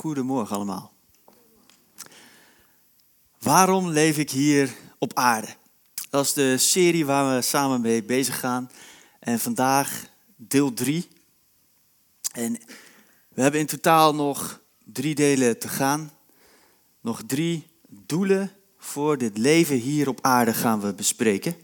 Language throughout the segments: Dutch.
Goedemorgen allemaal. Waarom leef ik hier op aarde? Dat is de serie waar we samen mee bezig gaan. En vandaag deel 3. En we hebben in totaal nog drie delen te gaan. Nog drie doelen voor dit leven hier op aarde gaan we bespreken.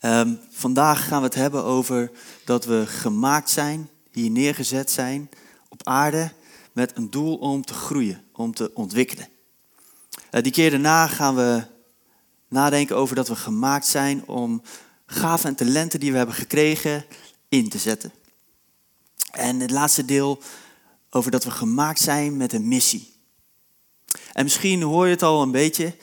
Um, vandaag gaan we het hebben over dat we gemaakt zijn, hier neergezet zijn op aarde met een doel om te groeien, om te ontwikkelen. Uh, die keer daarna gaan we nadenken over dat we gemaakt zijn om gaven en talenten die we hebben gekregen in te zetten. En het laatste deel over dat we gemaakt zijn met een missie. En misschien hoor je het al een beetje.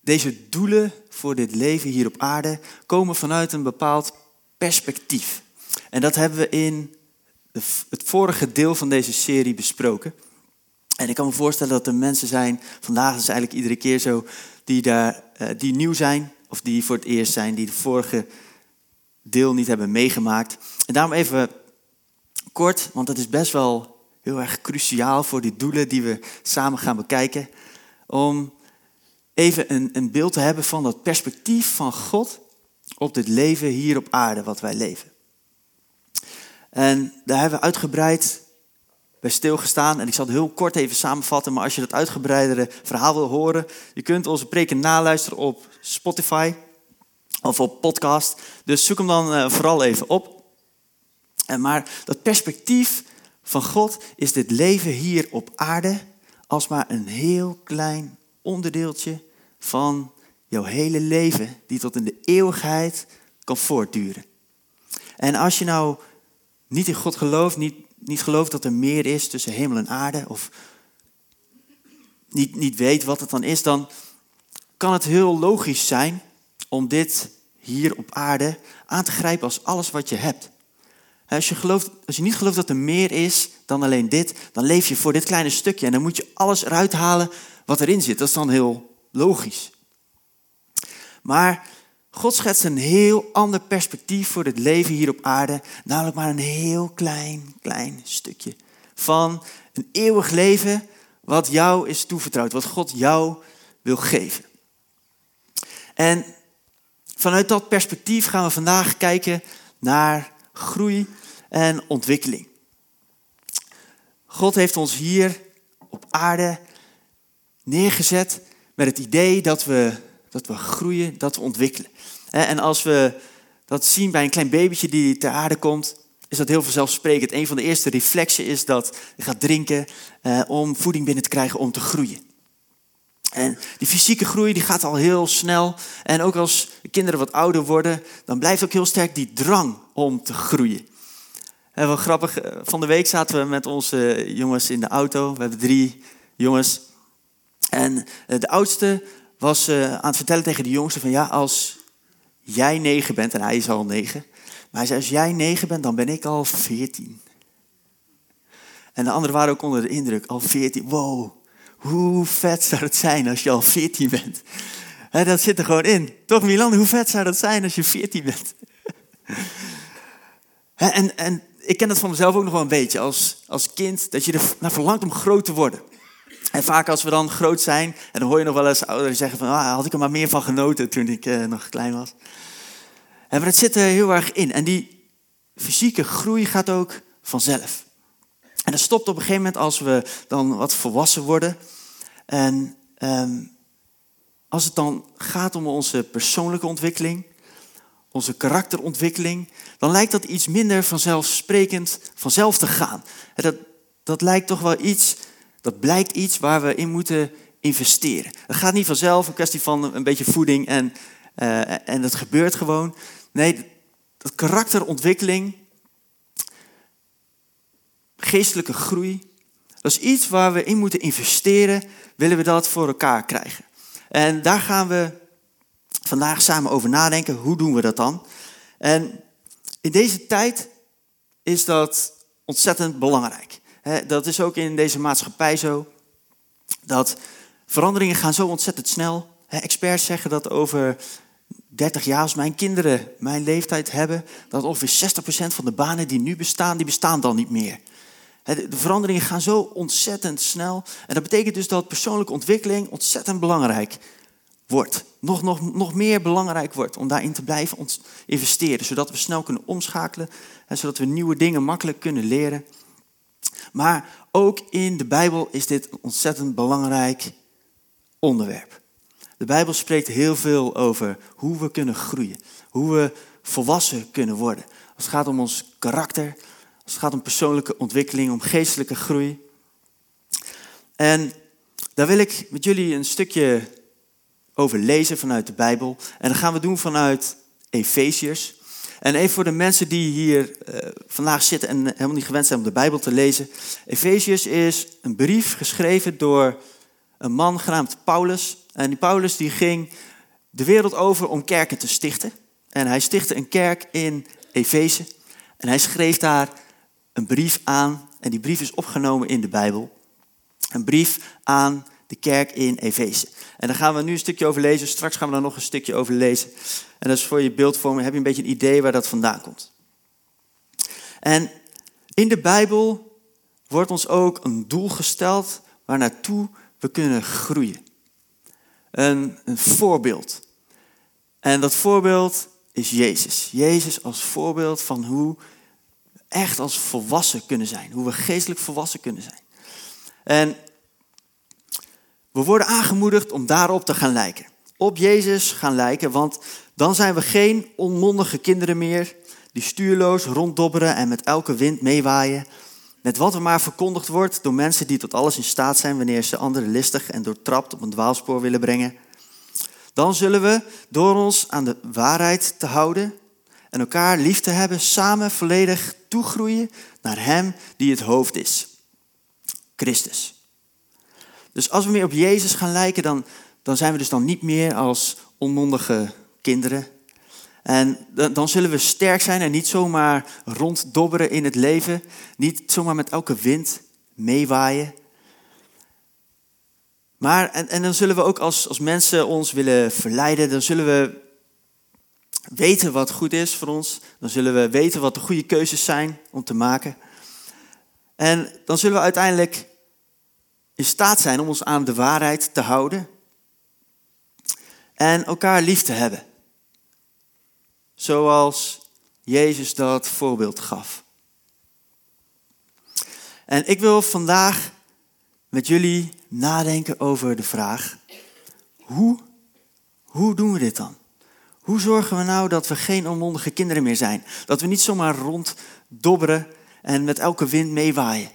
Deze doelen voor dit leven hier op aarde komen vanuit een bepaald perspectief. En dat hebben we in het vorige deel van deze serie besproken. En ik kan me voorstellen dat er mensen zijn, vandaag is het eigenlijk iedere keer zo, die, daar, eh, die nieuw zijn of die voor het eerst zijn, die de vorige deel niet hebben meegemaakt. En daarom even kort, want dat is best wel heel erg cruciaal voor die doelen die we samen gaan bekijken. Om even een, een beeld te hebben van dat perspectief van God op dit leven hier op aarde wat wij leven. En daar hebben we uitgebreid bij stilgestaan. En ik zal het heel kort even samenvatten, maar als je dat uitgebreidere verhaal wil horen, je kunt onze preken naluisteren op Spotify of op podcast. Dus zoek hem dan eh, vooral even op. En maar dat perspectief van God is dit leven hier op aarde als maar een heel klein onderdeeltje van jouw hele leven, die tot in de eeuwigheid kan voortduren. En als je nou niet in God gelooft, niet, niet gelooft dat er meer is tussen hemel en aarde, of niet, niet weet wat het dan is, dan kan het heel logisch zijn om dit hier op aarde aan te grijpen als alles wat je hebt. Als je, gelooft, als je niet gelooft dat er meer is dan alleen dit, dan leef je voor dit kleine stukje en dan moet je alles eruit halen wat erin zit. Dat is dan heel logisch. Maar God schetst een heel ander perspectief voor het leven hier op aarde, namelijk maar een heel klein, klein stukje van een eeuwig leven wat jou is toevertrouwd, wat God jou wil geven. En vanuit dat perspectief gaan we vandaag kijken naar groei en ontwikkeling. God heeft ons hier op aarde neergezet met het idee dat we, dat we groeien, dat we ontwikkelen. En als we dat zien bij een klein babytje die ter aarde komt, is dat heel vanzelfsprekend. Een van de eerste reflexen is dat je gaat drinken eh, om voeding binnen te krijgen om te groeien. En die fysieke groei die gaat al heel snel. En ook als de kinderen wat ouder worden, dan blijft ook heel sterk die drang om te groeien. En wel grappig, eh, van de week zaten we met onze jongens in de auto. We hebben drie jongens. En eh, de oudste was eh, aan het vertellen tegen de jongste van ja, als jij negen bent, en hij is al negen. Maar hij zei, als jij negen bent, dan ben ik al veertien. En de anderen waren ook onder de indruk, al veertien. Wow, hoe vet zou het zijn als je al veertien bent? dat zit er gewoon in. Toch Milan, hoe vet zou dat zijn als je veertien bent? en, en ik ken dat van mezelf ook nog wel een beetje als, als kind, dat je er naar verlangt om groot te worden. En vaak als we dan groot zijn, en dan hoor je nog wel eens ouderen zeggen van, ah, had ik er maar meer van genoten toen ik eh, nog klein was. En maar het zit er heel erg in. En die fysieke groei gaat ook vanzelf. En dat stopt op een gegeven moment als we dan wat volwassen worden. En ehm, als het dan gaat om onze persoonlijke ontwikkeling, onze karakterontwikkeling, dan lijkt dat iets minder vanzelfsprekend vanzelf te gaan. Dat, dat lijkt toch wel iets, dat blijkt iets waar we in moeten investeren. Het gaat niet vanzelf, een kwestie van een beetje voeding en, uh, en dat gebeurt gewoon. Nee, dat karakterontwikkeling, geestelijke groei, dat is iets waar we in moeten investeren, willen we dat voor elkaar krijgen. En daar gaan we vandaag samen over nadenken. Hoe doen we dat dan? En in deze tijd is dat ontzettend belangrijk. Dat is ook in deze maatschappij zo. Dat veranderingen gaan zo ontzettend snel. Experts zeggen dat over 30 jaar, als mijn kinderen mijn leeftijd hebben, dat ongeveer 60% van de banen die nu bestaan, die bestaan dan niet meer. De veranderingen gaan zo ontzettend snel. En dat betekent dus dat persoonlijke ontwikkeling ontzettend belangrijk wordt. Nog, nog, nog meer belangrijk wordt om daarin te blijven investeren. Zodat we snel kunnen omschakelen. En zodat we nieuwe dingen makkelijk kunnen leren. Maar ook in de Bijbel is dit een ontzettend belangrijk onderwerp. De Bijbel spreekt heel veel over hoe we kunnen groeien. Hoe we volwassen kunnen worden. Als het gaat om ons karakter. Als het gaat om persoonlijke ontwikkeling, om geestelijke groei. En daar wil ik met jullie een stukje over lezen vanuit de Bijbel. En dat gaan we doen vanuit Efeziërs. En even voor de mensen die hier uh, vandaag zitten en helemaal niet gewend zijn om de Bijbel te lezen. Efeziërs is een brief geschreven door een man genaamd Paulus. En die Paulus die ging de wereld over om kerken te stichten. En hij stichtte een kerk in Efeze. En hij schreef daar een brief aan. En die brief is opgenomen in de Bijbel. Een brief aan de kerk in Efeze. En daar gaan we nu een stukje over lezen. Straks gaan we daar nog een stukje over lezen. En dat is voor je beeldvorming. Heb je een beetje een idee waar dat vandaan komt. En in de Bijbel wordt ons ook een doel gesteld waar naartoe we kunnen groeien. Een, een voorbeeld. En dat voorbeeld is Jezus. Jezus als voorbeeld van hoe echt als volwassen kunnen zijn. Hoe we geestelijk volwassen kunnen zijn. En we worden aangemoedigd om daarop te gaan lijken. Op Jezus gaan lijken, want dan zijn we geen onmondige kinderen meer die stuurloos ronddobberen en met elke wind meewaaien. Met wat er maar verkondigd wordt door mensen die tot alles in staat zijn wanneer ze anderen listig en doortrapt op een dwaalspoor willen brengen. Dan zullen we door ons aan de waarheid te houden en elkaar lief te hebben, samen volledig toegroeien naar Hem die het hoofd is, Christus. Dus als we meer op Jezus gaan lijken, dan, dan zijn we dus dan niet meer als onmondige kinderen. En dan zullen we sterk zijn en niet zomaar ronddobberen in het leven. Niet zomaar met elke wind meewaaien. Maar, en, en dan zullen we ook als, als mensen ons willen verleiden, dan zullen we weten wat goed is voor ons. Dan zullen we weten wat de goede keuzes zijn om te maken. En dan zullen we uiteindelijk in staat zijn om ons aan de waarheid te houden en elkaar lief te hebben. Zoals Jezus dat voorbeeld gaf. En ik wil vandaag met jullie nadenken over de vraag: hoe, hoe doen we dit dan? Hoe zorgen we nou dat we geen onmondige kinderen meer zijn? Dat we niet zomaar ronddobberen en met elke wind meewaaien.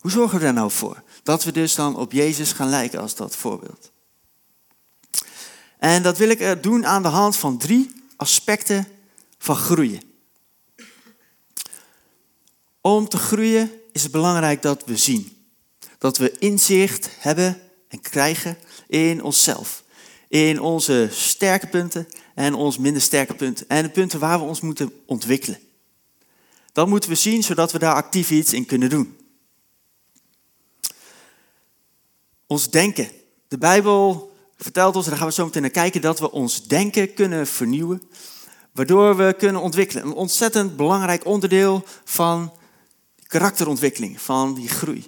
Hoe zorgen we daar nou voor? Dat we dus dan op Jezus gaan lijken als dat voorbeeld. En dat wil ik doen aan de hand van drie aspecten van groeien. Om te groeien is het belangrijk dat we zien. Dat we inzicht hebben en krijgen in onszelf. In onze sterke punten en onze minder sterke punten. En de punten waar we ons moeten ontwikkelen. Dat moeten we zien zodat we daar actief iets in kunnen doen. Ons denken. De Bijbel vertelt ons, en daar gaan we zo meteen naar kijken, dat we ons denken kunnen vernieuwen. Waardoor we kunnen ontwikkelen. Een ontzettend belangrijk onderdeel van karakterontwikkeling, van die groei.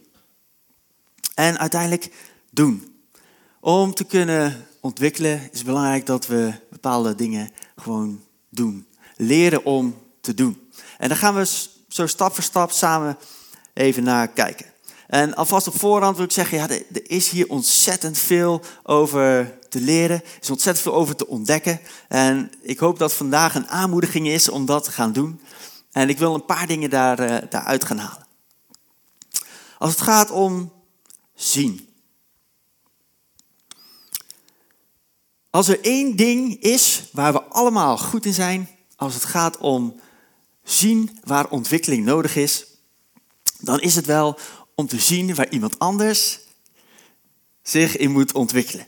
En uiteindelijk doen. Om te kunnen ontwikkelen is belangrijk dat we bepaalde dingen gewoon doen. Leren om te doen. En daar gaan we zo stap voor stap samen even naar kijken. En alvast op voorhand wil ik zeggen, ja, er is hier ontzettend veel over te leren. Er is ontzettend veel over te ontdekken. En ik hoop dat vandaag een aanmoediging is om dat te gaan doen. En ik wil een paar dingen daar, uh, daaruit gaan halen. Als het gaat om zien. Als er één ding is waar we allemaal goed in zijn, als het gaat om zien waar ontwikkeling nodig is, dan is het wel om te zien waar iemand anders zich in moet ontwikkelen.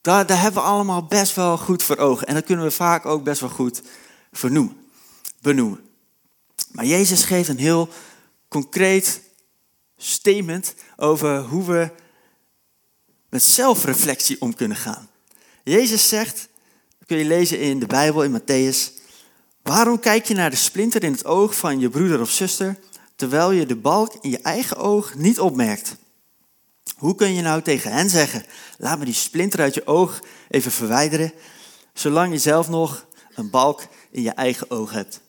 Daar, daar hebben we allemaal best wel goed voor ogen. En dat kunnen we vaak ook best wel goed benoemen. Maar Jezus geeft een heel concreet statement over hoe we met zelfreflectie om kunnen gaan. Jezus zegt, dat kun je lezen in de Bijbel in Matthäus, waarom kijk je naar de splinter in het oog van je broeder of zuster, terwijl je de balk in je eigen oog niet opmerkt? Hoe kun je nou tegen hen zeggen: laat me die splinter uit je oog even verwijderen, zolang je zelf nog een balk in je eigen oog hebt?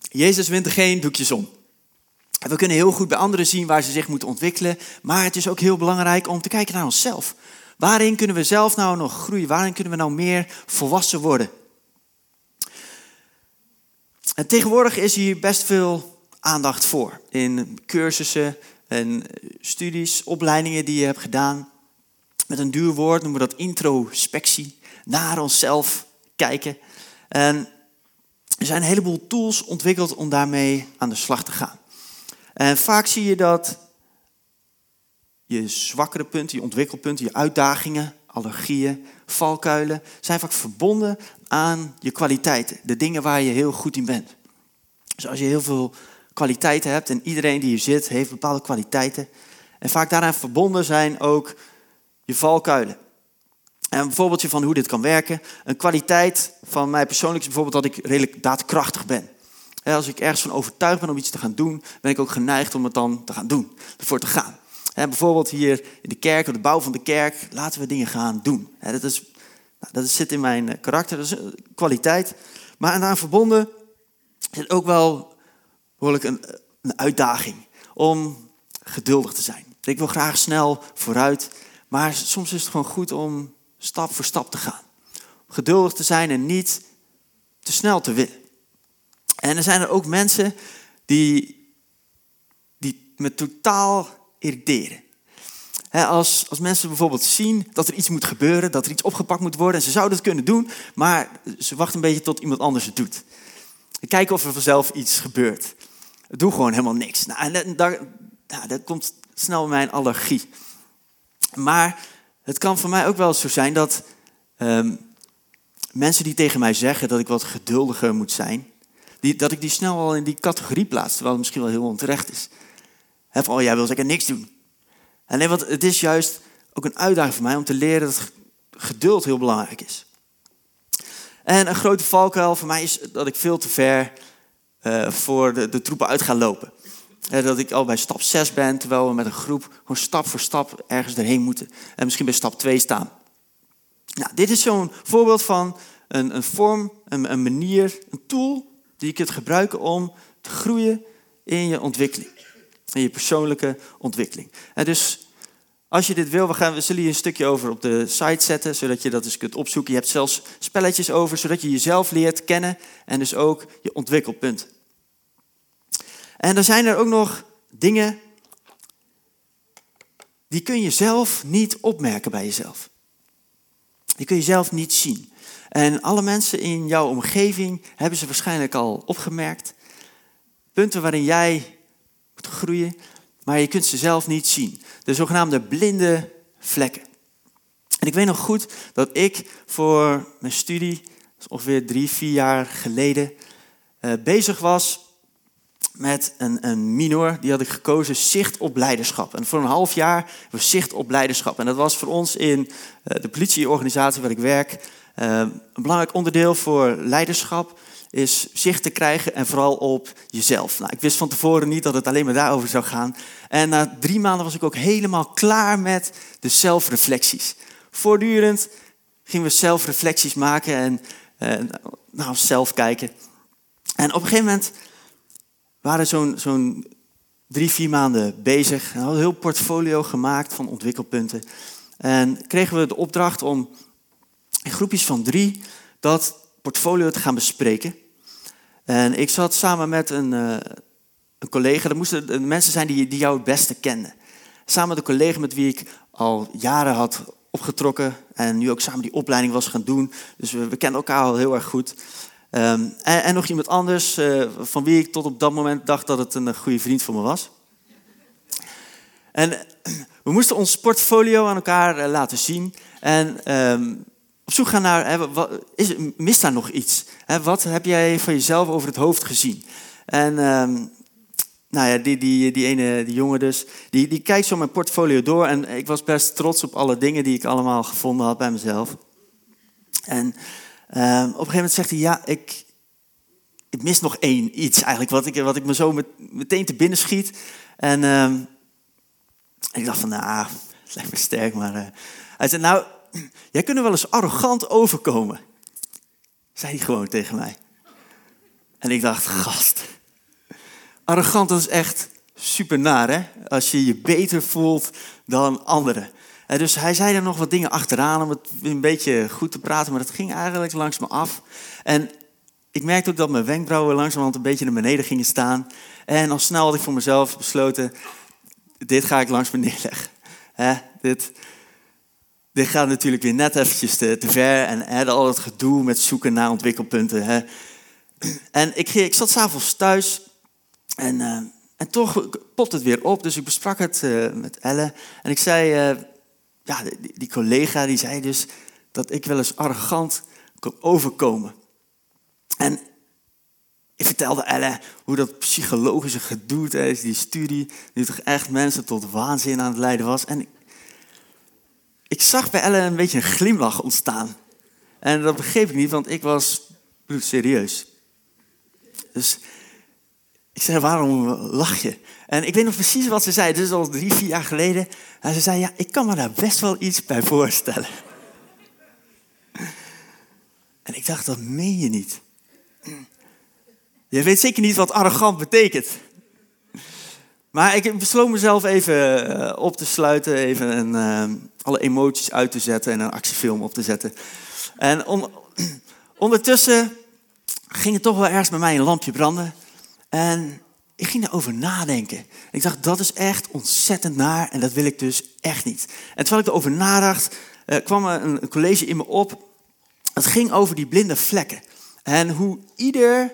Jezus wint er geen doekjes om. We kunnen heel goed bij anderen zien waar ze zich moeten ontwikkelen, maar het is ook heel belangrijk om te kijken naar onszelf. Waarin kunnen we zelf nou nog groeien? Waarin kunnen we nou meer volwassen worden? En tegenwoordig is hier best veel aandacht voor. In cursussen en studies, opleidingen die je hebt gedaan. Met een duur woord noemen we dat introspectie. Naar onszelf kijken. En er zijn een heleboel tools ontwikkeld om daarmee aan de slag te gaan. En vaak zie je dat je zwakkere punten, je ontwikkelpunten, je uitdagingen, allergieën, valkuilen, zijn vaak verbonden aan je kwaliteiten. De dingen waar je heel goed in bent. Dus als je heel veel kwaliteiten hebt en iedereen die hier zit heeft bepaalde kwaliteiten. En vaak daaraan verbonden zijn ook je valkuilen. En een voorbeeldje van hoe dit kan werken. Een kwaliteit van mij persoonlijk is bijvoorbeeld dat ik redelijk daadkrachtig ben. Als ik ergens van overtuigd ben om iets te gaan doen, ben ik ook geneigd om het dan te gaan doen, ervoor te gaan. Bijvoorbeeld hier in de kerk, op de bouw van de kerk, laten we dingen gaan doen. Dat, is, nou, dat zit in mijn eh, karakter, dat is een kwaliteit. Maar aan verbonden is ook wel behoorlijk een, een uitdaging om geduldig te zijn. Ik wil graag snel vooruit, maar soms is het gewoon goed om stap voor stap te gaan. Geduldig te zijn en niet te snel te willen. En er zijn er ook mensen die, die me totaal irriteren. als, als mensen bijvoorbeeld zien dat er iets moet gebeuren, dat er iets opgepakt moet worden, en ze zouden het kunnen doen, maar ze wachten een beetje tot iemand anders het doet. Kijken of er vanzelf iets gebeurt. Doe gewoon helemaal niks. Nou, en daar, nou, dat komt snel mijn allergie. Maar het kan voor mij ook wel zo zijn dat ehm, mensen die tegen mij zeggen dat ik wat geduldiger moet zijn, die, dat ik die snel al in die categorie plaats, terwijl het misschien wel heel onterecht is. He, van, oh, jij wil zeker niks doen. En nee, want het is juist ook een uitdaging voor mij om te leren dat geduld heel belangrijk is. En een grote valkuil voor mij is dat ik veel te ver uh, voor de, de, troepen uit ga lopen. dat ik al bij stap 6 ben, terwijl we met een groep gewoon stap voor stap ergens erheen moeten. En misschien bij stap 2 staan. Nou, dit is zo'n voorbeeld van een, een vorm, een, een manier, een tool die je kunt gebruiken om te groeien in je ontwikkeling. In je persoonlijke ontwikkeling. En dus als je dit wil, we, gaan, we zullen hier een stukje over op de site zetten, zodat je dat eens kunt opzoeken. Je hebt zelfs spelletjes over, zodat je jezelf leert kennen en dus ook je ontwikkelpunten. En dan zijn er ook nog dingen die kun je zelf niet opmerken bij jezelf. Die kun je zelf niet zien. En alle mensen in jouw omgeving hebben ze waarschijnlijk al opgemerkt. Punten waarin jij moet groeien, maar je kunt ze zelf niet zien. De zogenaamde blinde vlekken. En ik weet nog goed dat ik voor mijn studie, ongeveer drie, vier jaar geleden, eh, bezig was met een, een minor. Die had ik gekozen, zicht op leiderschap. En voor een half jaar was zicht op leiderschap. En dat was voor ons in eh, de politieorganisatie waar ik werk eh, een belangrijk onderdeel voor leiderschap is zicht te krijgen en vooral op jezelf. Nou, ik wist van tevoren niet dat het alleen maar daarover zou gaan. En na drie maanden was ik ook helemaal klaar met de zelfreflecties. Voortdurend gingen we zelfreflecties maken en uh, nou, zelf kijken. En op een gegeven moment waren zo'n zo'n drie, vier maanden bezig. We hadden een heel portfolio gemaakt van ontwikkelpunten. En kregen we de opdracht om in groepjes van drie dat portfolio te gaan bespreken. En ik zat samen met een, uh, een collega, dat moesten mensen zijn die, die jou het beste kenden. Samen met een collega met wie ik al jaren had opgetrokken en nu ook samen die opleiding was gaan doen. Dus we, we kenden elkaar al heel erg goed. Ehm, en, nog iemand anders uh, van wie ik tot op dat moment dacht dat het een goede vriend van me was. En we moesten ons portfolio aan elkaar uh, laten zien. En um, op zoek gaan naar, is, mist daar nog iets? Wat heb jij van jezelf over het hoofd gezien? En um, nou ja, die, die, die ene die jongen dus, die, die kijkt zo mijn portfolio door. En ik was best trots op alle dingen die ik allemaal gevonden had bij mezelf. En Ehm, op een gegeven moment zegt hij, ja, ik, ik mis nog één iets eigenlijk, wat ik, wat ik me zo met, meteen te binnen schiet. En ehm, ik dacht van, nou, het lijkt me sterk, maar... Uh, hij zei, nou, jij kunt wel eens arrogant overkomen. Zei hij gewoon tegen mij. En ik dacht, gast, arrogant is echt super naar, hè? Als je je beter voelt dan anderen. En dus hij zei er nog wat dingen achteraan om het een beetje goed te praten, maar dat ging eigenlijk langs me af. En ik merkte ook dat mijn wenkbrauwen langzamerhand een beetje naar beneden gingen staan. En al snel had ik voor mezelf besloten, dit ga ik langs me neerleggen. dit, dit gaat natuurlijk weer net eventjes te, ver. En al het gedoe met zoeken naar ontwikkelpunten. En ik, ik zat s'avonds thuis en, uh, en toch popt het weer op. Dus ik besprak het uh, met Elle. En ik zei, uh, ja, die, die, collega die zei dus dat ik wel eens arrogant kon overkomen. En ik vertelde Elle hoe dat psychologische gedoe tijdens die studie, nu toch echt mensen tot waanzin aan het leiden was. En ik zag bij Elle een beetje een glimlach ontstaan. En dat begreep ik niet, want ik was serieus. Dus ik zei, waarom lach je? En ik weet nog precies wat ze zei. Is al drie, vier jaar geleden. En ze zei, ja, ik kan me daar best wel iets bij voorstellen. En ik dacht, dat meen je niet. Je weet zeker niet wat arrogant betekent. Maar ik besloot mezelf even eh, op te sluiten, even een, uh, alle emoties uit te zetten en een actiefilm op te zetten. En on, ondertussen ging het toch wel ergens bij mij een lampje branden. En ik ging erover nadenken. Ik dacht, dat is echt ontzettend naar en dat wil ik dus echt niet. En terwijl ik erover nadacht, uh, kwam een, een college in me op. Het ging over die blinde vlekken. En hoe ieder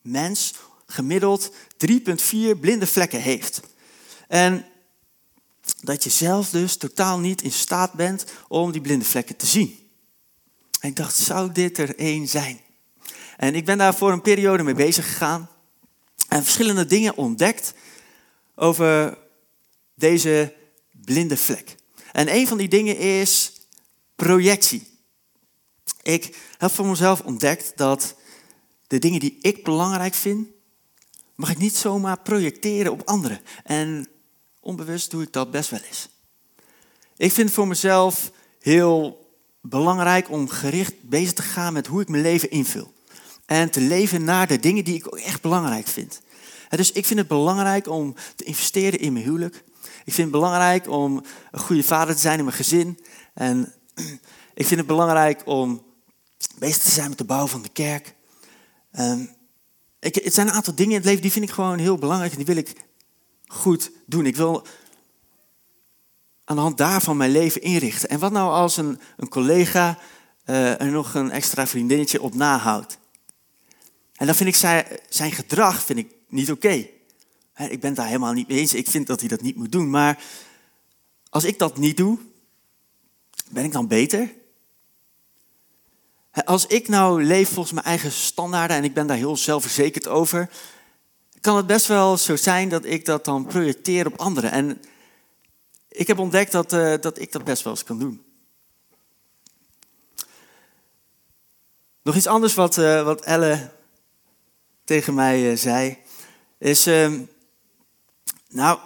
mens gemiddeld 3,4 blinde vlekken heeft. En dat je zelf dus totaal niet in staat bent om die blinde vlekken te zien. En ik dacht, zou dit er één zijn? En ik ben daar voor een periode mee bezig gegaan en verschillende dingen ontdekt over deze blinde vlek. En een van die dingen is projectie. Ik heb voor mezelf ontdekt dat de dingen die ik belangrijk vind, mag ik niet zomaar projecteren op anderen. En onbewust doe ik dat best wel eens. Ik vind het voor mezelf heel belangrijk om gericht bezig te gaan met hoe ik mijn leven invul. En te leven naar de dingen die ik ook echt belangrijk vind. dus ik vind het belangrijk om te investeren in mijn huwelijk. Ik vind het belangrijk om een goede vader te zijn in mijn gezin. En ik vind het belangrijk om bezig te zijn met de bouw van de kerk. Ik, het zijn een aantal dingen in het leven die vind ik gewoon heel belangrijk en die wil ik goed doen. Ik wil aan de hand daarvan mijn leven inrichten. En wat nou als een, een collega uh, er nog een extra vriendinnetje op nahoudt? En dan vind ik zijn, zijn gedrag vind ik niet oké. Ik ben daar helemaal niet mee eens. Ik vind dat hij dat niet moet doen. Maar als ik dat niet doe, ben ik dan beter? Als ik nou leef volgens mijn eigen standaarden en ik ben daar heel zelfverzekerd over, kan het best wel zo zijn dat ik dat dan projecteer op anderen. En ik heb ontdekt dat, uh, dat ik dat best wel eens kan doen. Nog iets anders wat, uh, wat Elle tegen mij uh, zei, is, uh, nou,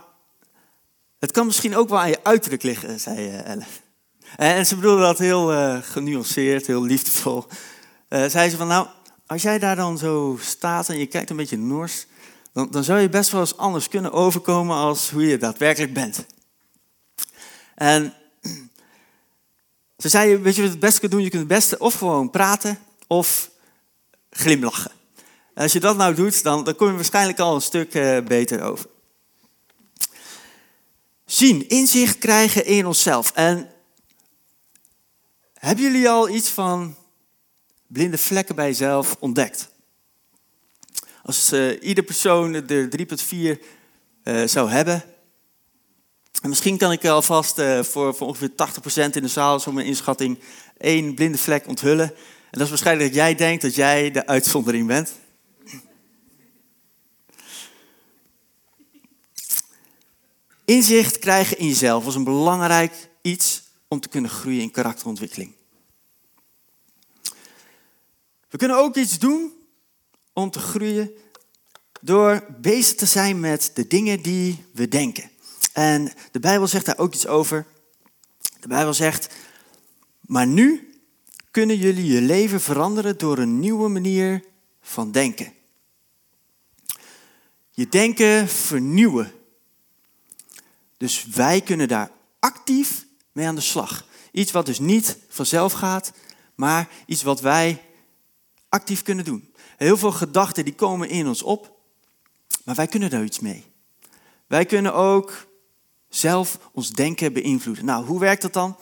het kan misschien ook wel aan je uiterlijk liggen, zei Elle. En ze bedoelde dat heel uh, genuanceerd, heel liefdevol. Uh, zei ze van, nou, als jij daar dan zo staat en je kijkt een beetje nors, dan, dan zou je best wel eens anders kunnen overkomen als hoe je daadwerkelijk bent. En ze zei, weet je wat het beste kunt doen? Je kunt het beste of gewoon praten of glimlachen. En als je dat nou doet, dan, dan kom je waarschijnlijk al een stuk beter over. Zien, inzicht krijgen in onszelf. En hebben jullie al iets van blinde vlekken bij jezelf ontdekt? Als uh, ieder persoon er 3,4 uh, zou hebben. En misschien kan ik alvast uh, voor, voor ongeveer 80% in de zaal, zo mijn inschatting, één blinde vlek onthullen. En dat is waarschijnlijk dat jij denkt dat jij de uitzondering bent. Inzicht krijgen in jezelf was een belangrijk iets om te kunnen groeien in karakterontwikkeling. We kunnen ook iets doen om te groeien door bezig te zijn met de dingen die we denken. En de Bijbel zegt daar ook iets over. De Bijbel zegt, maar nu kunnen jullie je leven veranderen door een nieuwe manier van denken. Je denken vernieuwen. Dus wij kunnen daar actief mee aan de slag. Iets wat dus niet vanzelf gaat, maar iets wat wij actief kunnen doen. Heel veel gedachten die komen in ons op, maar wij kunnen daar iets mee. Wij kunnen ook zelf ons denken beïnvloeden. Nou, hoe werkt dat dan?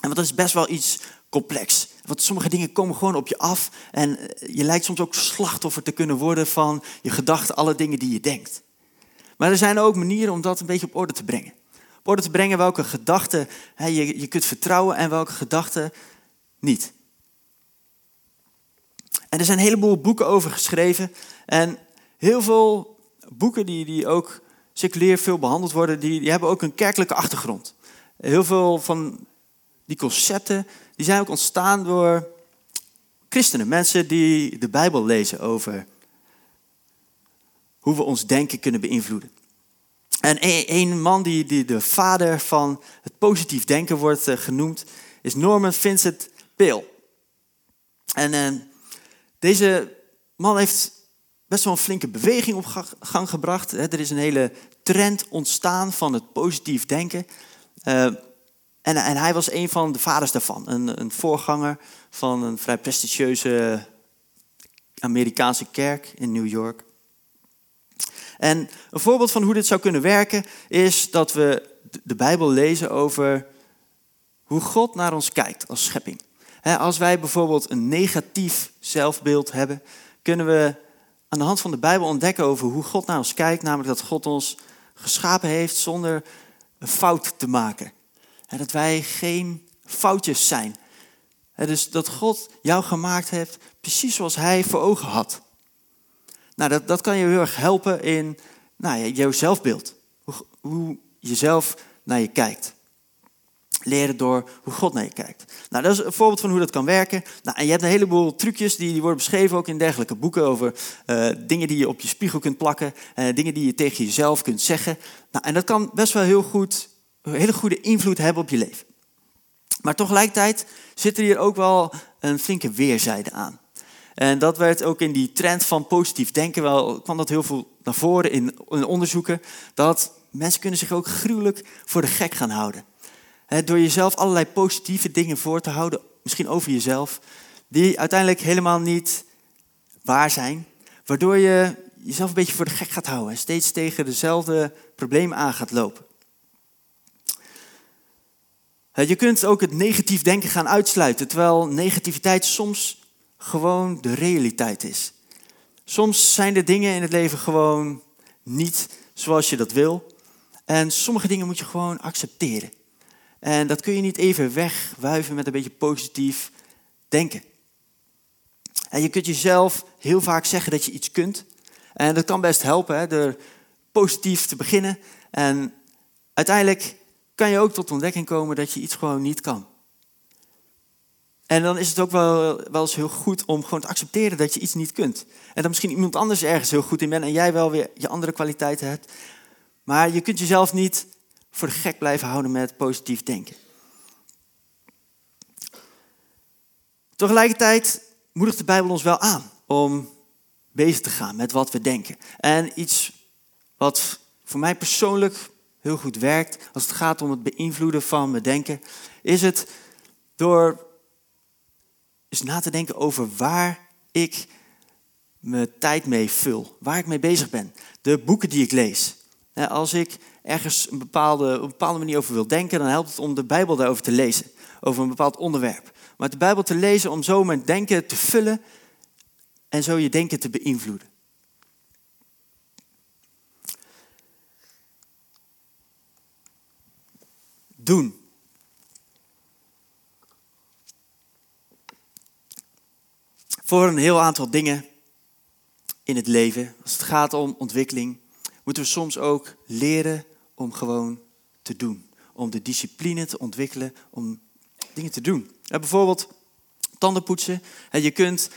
En dat is best wel iets complex. Want sommige dingen komen gewoon op je af en je lijkt soms ook slachtoffer te kunnen worden van je gedachten, alle dingen die je denkt. Maar er zijn ook manieren om dat een beetje op orde te brengen. Op orde te brengen welke gedachten je, je kunt vertrouwen en welke gedachten niet. En er zijn een heleboel boeken over geschreven. En heel veel boeken die, die ook seculier veel behandeld worden, die, die hebben ook een kerkelijke achtergrond. Heel veel van die concepten die zijn ook ontstaan door christenen, mensen die de Bijbel lezen over hoe we ons denken kunnen beïnvloeden. En een man die, die de vader van het positief denken wordt eh, genoemd, is Norman Vincent Peale. En uh, deze man heeft best wel een flinke beweging op gang gebracht. Er is een hele trend ontstaan van het positief denken. Uh, en, en, hij was een van de vaders daarvan. Een, een voorganger van een vrij prestigieuze Amerikaanse kerk in New York. En een voorbeeld van hoe dit zou kunnen werken is dat we de Bijbel lezen over hoe God naar ons kijkt als schepping. Als wij bijvoorbeeld een negatief zelfbeeld hebben, kunnen we aan de hand van de Bijbel ontdekken over hoe God naar ons kijkt, namelijk dat God ons geschapen heeft zonder een fout te maken. Dat wij geen foutjes zijn. Dus dat God jou gemaakt heeft precies zoals Hij voor ogen had. Nou, dat, dat kan je heel erg helpen in nou, jouw zelfbeeld. Hoe, hoe je zelf naar je kijkt. Leren door hoe God naar je kijkt. Nou, dat is een voorbeeld van hoe dat kan werken. Nou, en je hebt een heleboel trucjes die, die worden beschreven ook in dergelijke boeken over uh, dingen die je op je spiegel kunt plakken, uh, dingen die je tegen jezelf kunt zeggen. Nou, en dat kan best wel heel goed, een hele goede invloed hebben op je leven. Maar tegelijkertijd zit er hier ook wel een flinke weerzijde aan. En dat werd ook in die trend van positief denken wel, kwam dat heel veel naar voren in, in onderzoeken, dat mensen kunnen zich ook gruwelijk voor de gek gaan houden. Door jezelf allerlei positieve dingen voor te houden, misschien over jezelf, die uiteindelijk helemaal niet waar zijn, waardoor je jezelf een beetje voor de gek gaat houden en steeds tegen dezelfde problemen aan gaat lopen. Je kunt ook het negatief denken gaan uitsluiten, terwijl negativiteit soms gewoon de realiteit is. Soms zijn er dingen in het leven gewoon niet zoals je dat wil. En sommige dingen moet je gewoon accepteren. En dat kun je niet even wegwuiven met een beetje positief denken. En je kunt jezelf heel vaak zeggen dat je iets kunt. En dat kan best helpen hè, door positief te beginnen. En uiteindelijk kan je ook tot ontdekking komen dat je iets gewoon niet kan. En dan is het ook wel, wel eens heel goed om gewoon te accepteren dat je iets niet kunt. En dat misschien iemand anders ergens heel goed in bent en jij wel weer je andere kwaliteiten hebt. Maar je kunt jezelf niet voor de gek blijven houden met positief denken. Tegelijkertijd moedigt de Bijbel ons wel aan om bezig te gaan met wat we denken. En iets wat voor mij persoonlijk heel goed werkt als het gaat om het beïnvloeden van mijn denken, is het door is na te denken over waar ik mijn tijd mee vul, waar ik mee bezig ben. De boeken die ik lees. Als ik ergens een bepaalde, een bepaalde manier over wil denken, dan helpt het om de Bijbel daarover te lezen, over een bepaald onderwerp. Maar de Bijbel te lezen om zo mijn denken te vullen en zo je denken te beïnvloeden. Doen. voor een heel aantal dingen in het leven. Als het gaat om ontwikkeling, moeten we soms ook leren om gewoon te doen. Om de discipline te ontwikkelen om dingen te doen. bijvoorbeeld tandenpoetsen. Je kunt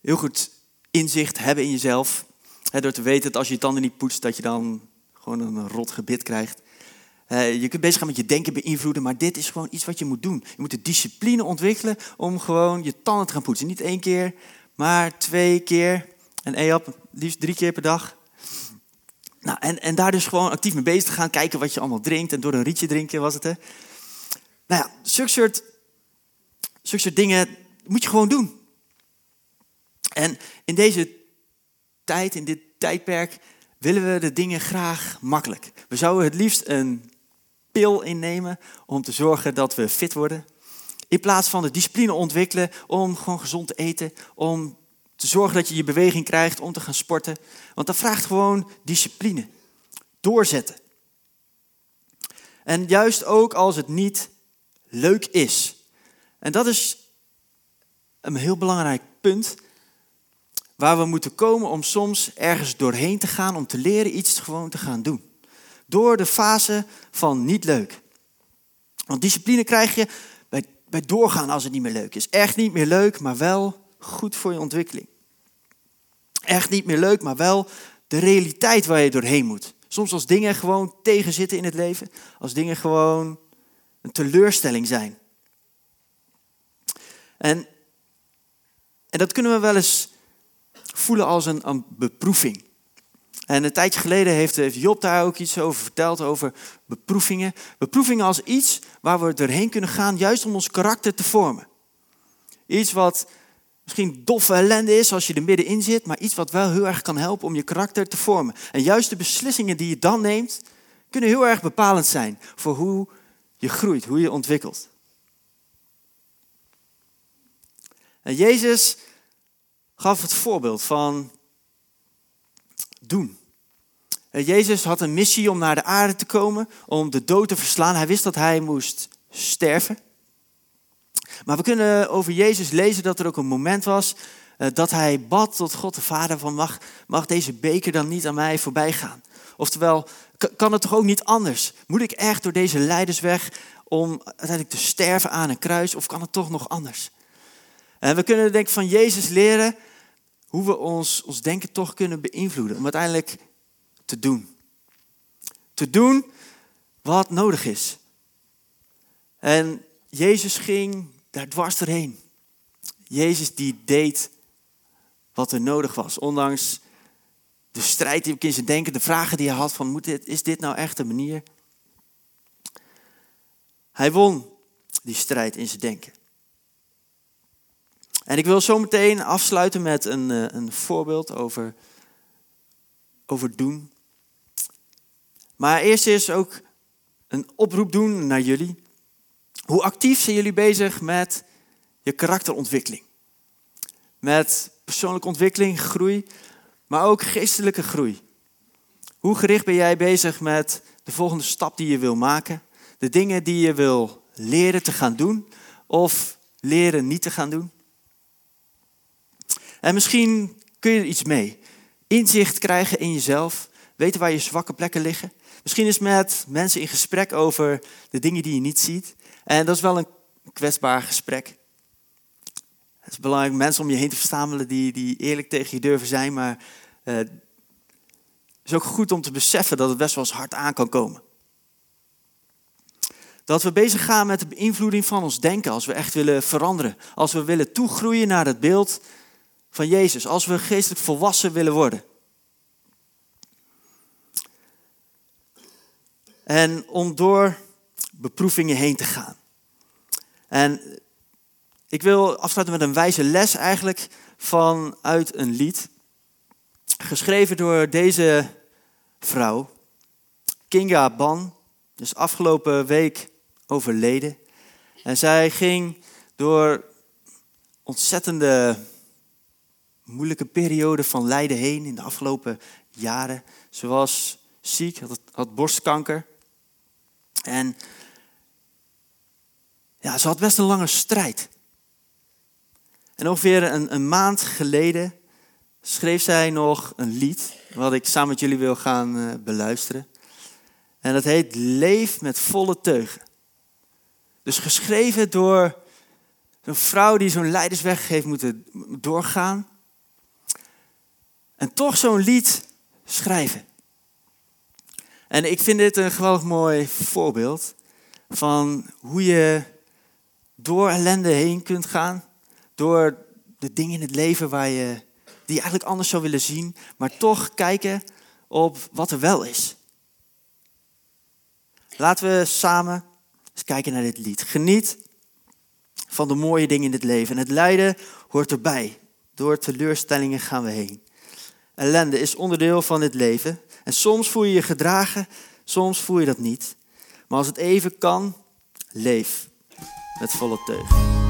heel goed inzicht hebben in jezelf. Door te weten dat als je je tanden niet poetst, dat je dan gewoon een rot gebit krijgt. Je kunt bezig gaan met je denken beïnvloeden, maar dit is gewoon iets wat je moet doen. Je moet de discipline ontwikkelen om gewoon je tanden te gaan poetsen. Niet één keer, maar twee keer. En EAP, liefst drie keer per dag. Nou, en, en daar dus gewoon actief mee bezig te gaan, kijken wat je allemaal drinkt. En door een rietje drinken was het, hè. Nou ja, zulke soort, dingen moet je gewoon doen. En in deze tijd, in dit tijdperk, willen we de dingen graag makkelijk. We zouden het liefst een pil innemen om te zorgen dat we fit worden. In plaats van de discipline ontwikkelen om gewoon gezond te eten, om te zorgen dat je je beweging krijgt, om te gaan sporten. Want dat vraagt gewoon discipline. Doorzetten. En juist ook als het niet leuk is. En dat is een heel belangrijk punt waar we moeten komen om soms ergens doorheen te gaan, om te leren iets gewoon te gaan doen. Door de fase van niet leuk. Want discipline krijg je bij, bij doorgaan als het niet meer leuk is. Echt niet meer leuk, maar wel goed voor je ontwikkeling. Echt niet meer leuk, maar wel de realiteit waar je doorheen moet. Soms als dingen gewoon tegenzitten in het leven, als dingen gewoon een teleurstelling zijn. En, en dat kunnen we wel eens voelen als een, een beproeving. En een tijdje geleden heeft, Job daar ook iets over verteld, over beproevingen. Beproevingen als iets waar we doorheen kunnen gaan, juist om ons karakter te vormen. Iets wat misschien doffe ellende is als je er middenin zit, maar iets wat wel heel erg kan helpen om je karakter te vormen. En juist de beslissingen die je dan neemt, kunnen heel erg bepalend zijn voor hoe je groeit, hoe je ontwikkelt. En Jezus gaf het voorbeeld van doen. Jezus had een missie om naar de aarde te komen, om de dood te verslaan. Hij wist dat hij moest sterven. Maar we kunnen over Jezus lezen dat er ook een moment was eh, dat hij bad tot God de Vader van mag, mag deze beker dan niet aan mij voorbij gaan. Oftewel, kan het toch ook niet anders? Moet ik echt door deze leidersweg om uiteindelijk te sterven aan een kruis of kan het toch nog anders? En we kunnen denk ik van Jezus leren hoe we ons, ons denken toch kunnen beïnvloeden om uiteindelijk te doen. Te doen wat nodig is. En Jezus ging daar dwars doorheen. Jezus die deed wat er nodig was, ondanks de strijd die in zijn denken, de vragen die hij had van dit, is dit nou echt de manier? Hij won die strijd in zijn denken. En ik wil zo meteen afsluiten met een, eh, een voorbeeld over, over doen. Maar eerst is ook een oproep doen naar jullie. Hoe actief zijn jullie bezig met je karakterontwikkeling? Met persoonlijke ontwikkeling, groei, maar ook geestelijke groei. Hoe gericht ben jij bezig met de volgende stap die je wil maken? De dingen die je wil leren te gaan doen of leren niet te gaan doen? En misschien kun je er iets mee. Inzicht krijgen in jezelf, weten waar je zwakke plekken liggen. Misschien is met mensen in gesprek over de dingen die je niet ziet. En dat is wel een kwetsbaar gesprek. Het is belangrijk mensen om je heen te verzamelen die, die eerlijk tegen je durven zijn. Maar uh, het is ook goed om te beseffen dat het best wel eens hard aan kan komen. Dat we bezig gaan met de beïnvloeding van ons denken als we echt willen veranderen. Als we willen toegroeien naar het beeld van Jezus. Als we geestelijk volwassen willen worden. En om door beproevingen heen te gaan. En ik wil afsluiten met een wijze les eigenlijk vanuit een lied. Geschreven door deze vrouw, Kinga Ban. Dus afgelopen week overleden. En zij ging door ontzettende moeilijke periode van lijden heen in de afgelopen jaren. Ze was ziek, had, had borstkanker. En ja, ze had best een lange strijd. En ongeveer een, een maand geleden schreef zij nog een lied, wat ik samen met jullie wil gaan uh, beluisteren. En dat heet Leef met volle teugen. Dus geschreven door een vrouw die zo'n leidersweg heeft moeten doorgaan. En toch zo'n lied schrijven. En ik vind dit een geweldig mooi voorbeeld van hoe je door ellende heen kunt gaan. Door de dingen in het leven waar je, die je eigenlijk anders zou willen zien. Maar toch kijken op wat er wel is. Laten we samen eens kijken naar dit lied. Geniet van de mooie dingen in het leven. En het lijden hoort erbij. Door teleurstellingen gaan we heen. Ellende is onderdeel van het leven. En soms voel je je gedragen, soms voel je dat niet. Maar als het even kan, leef met volle teug.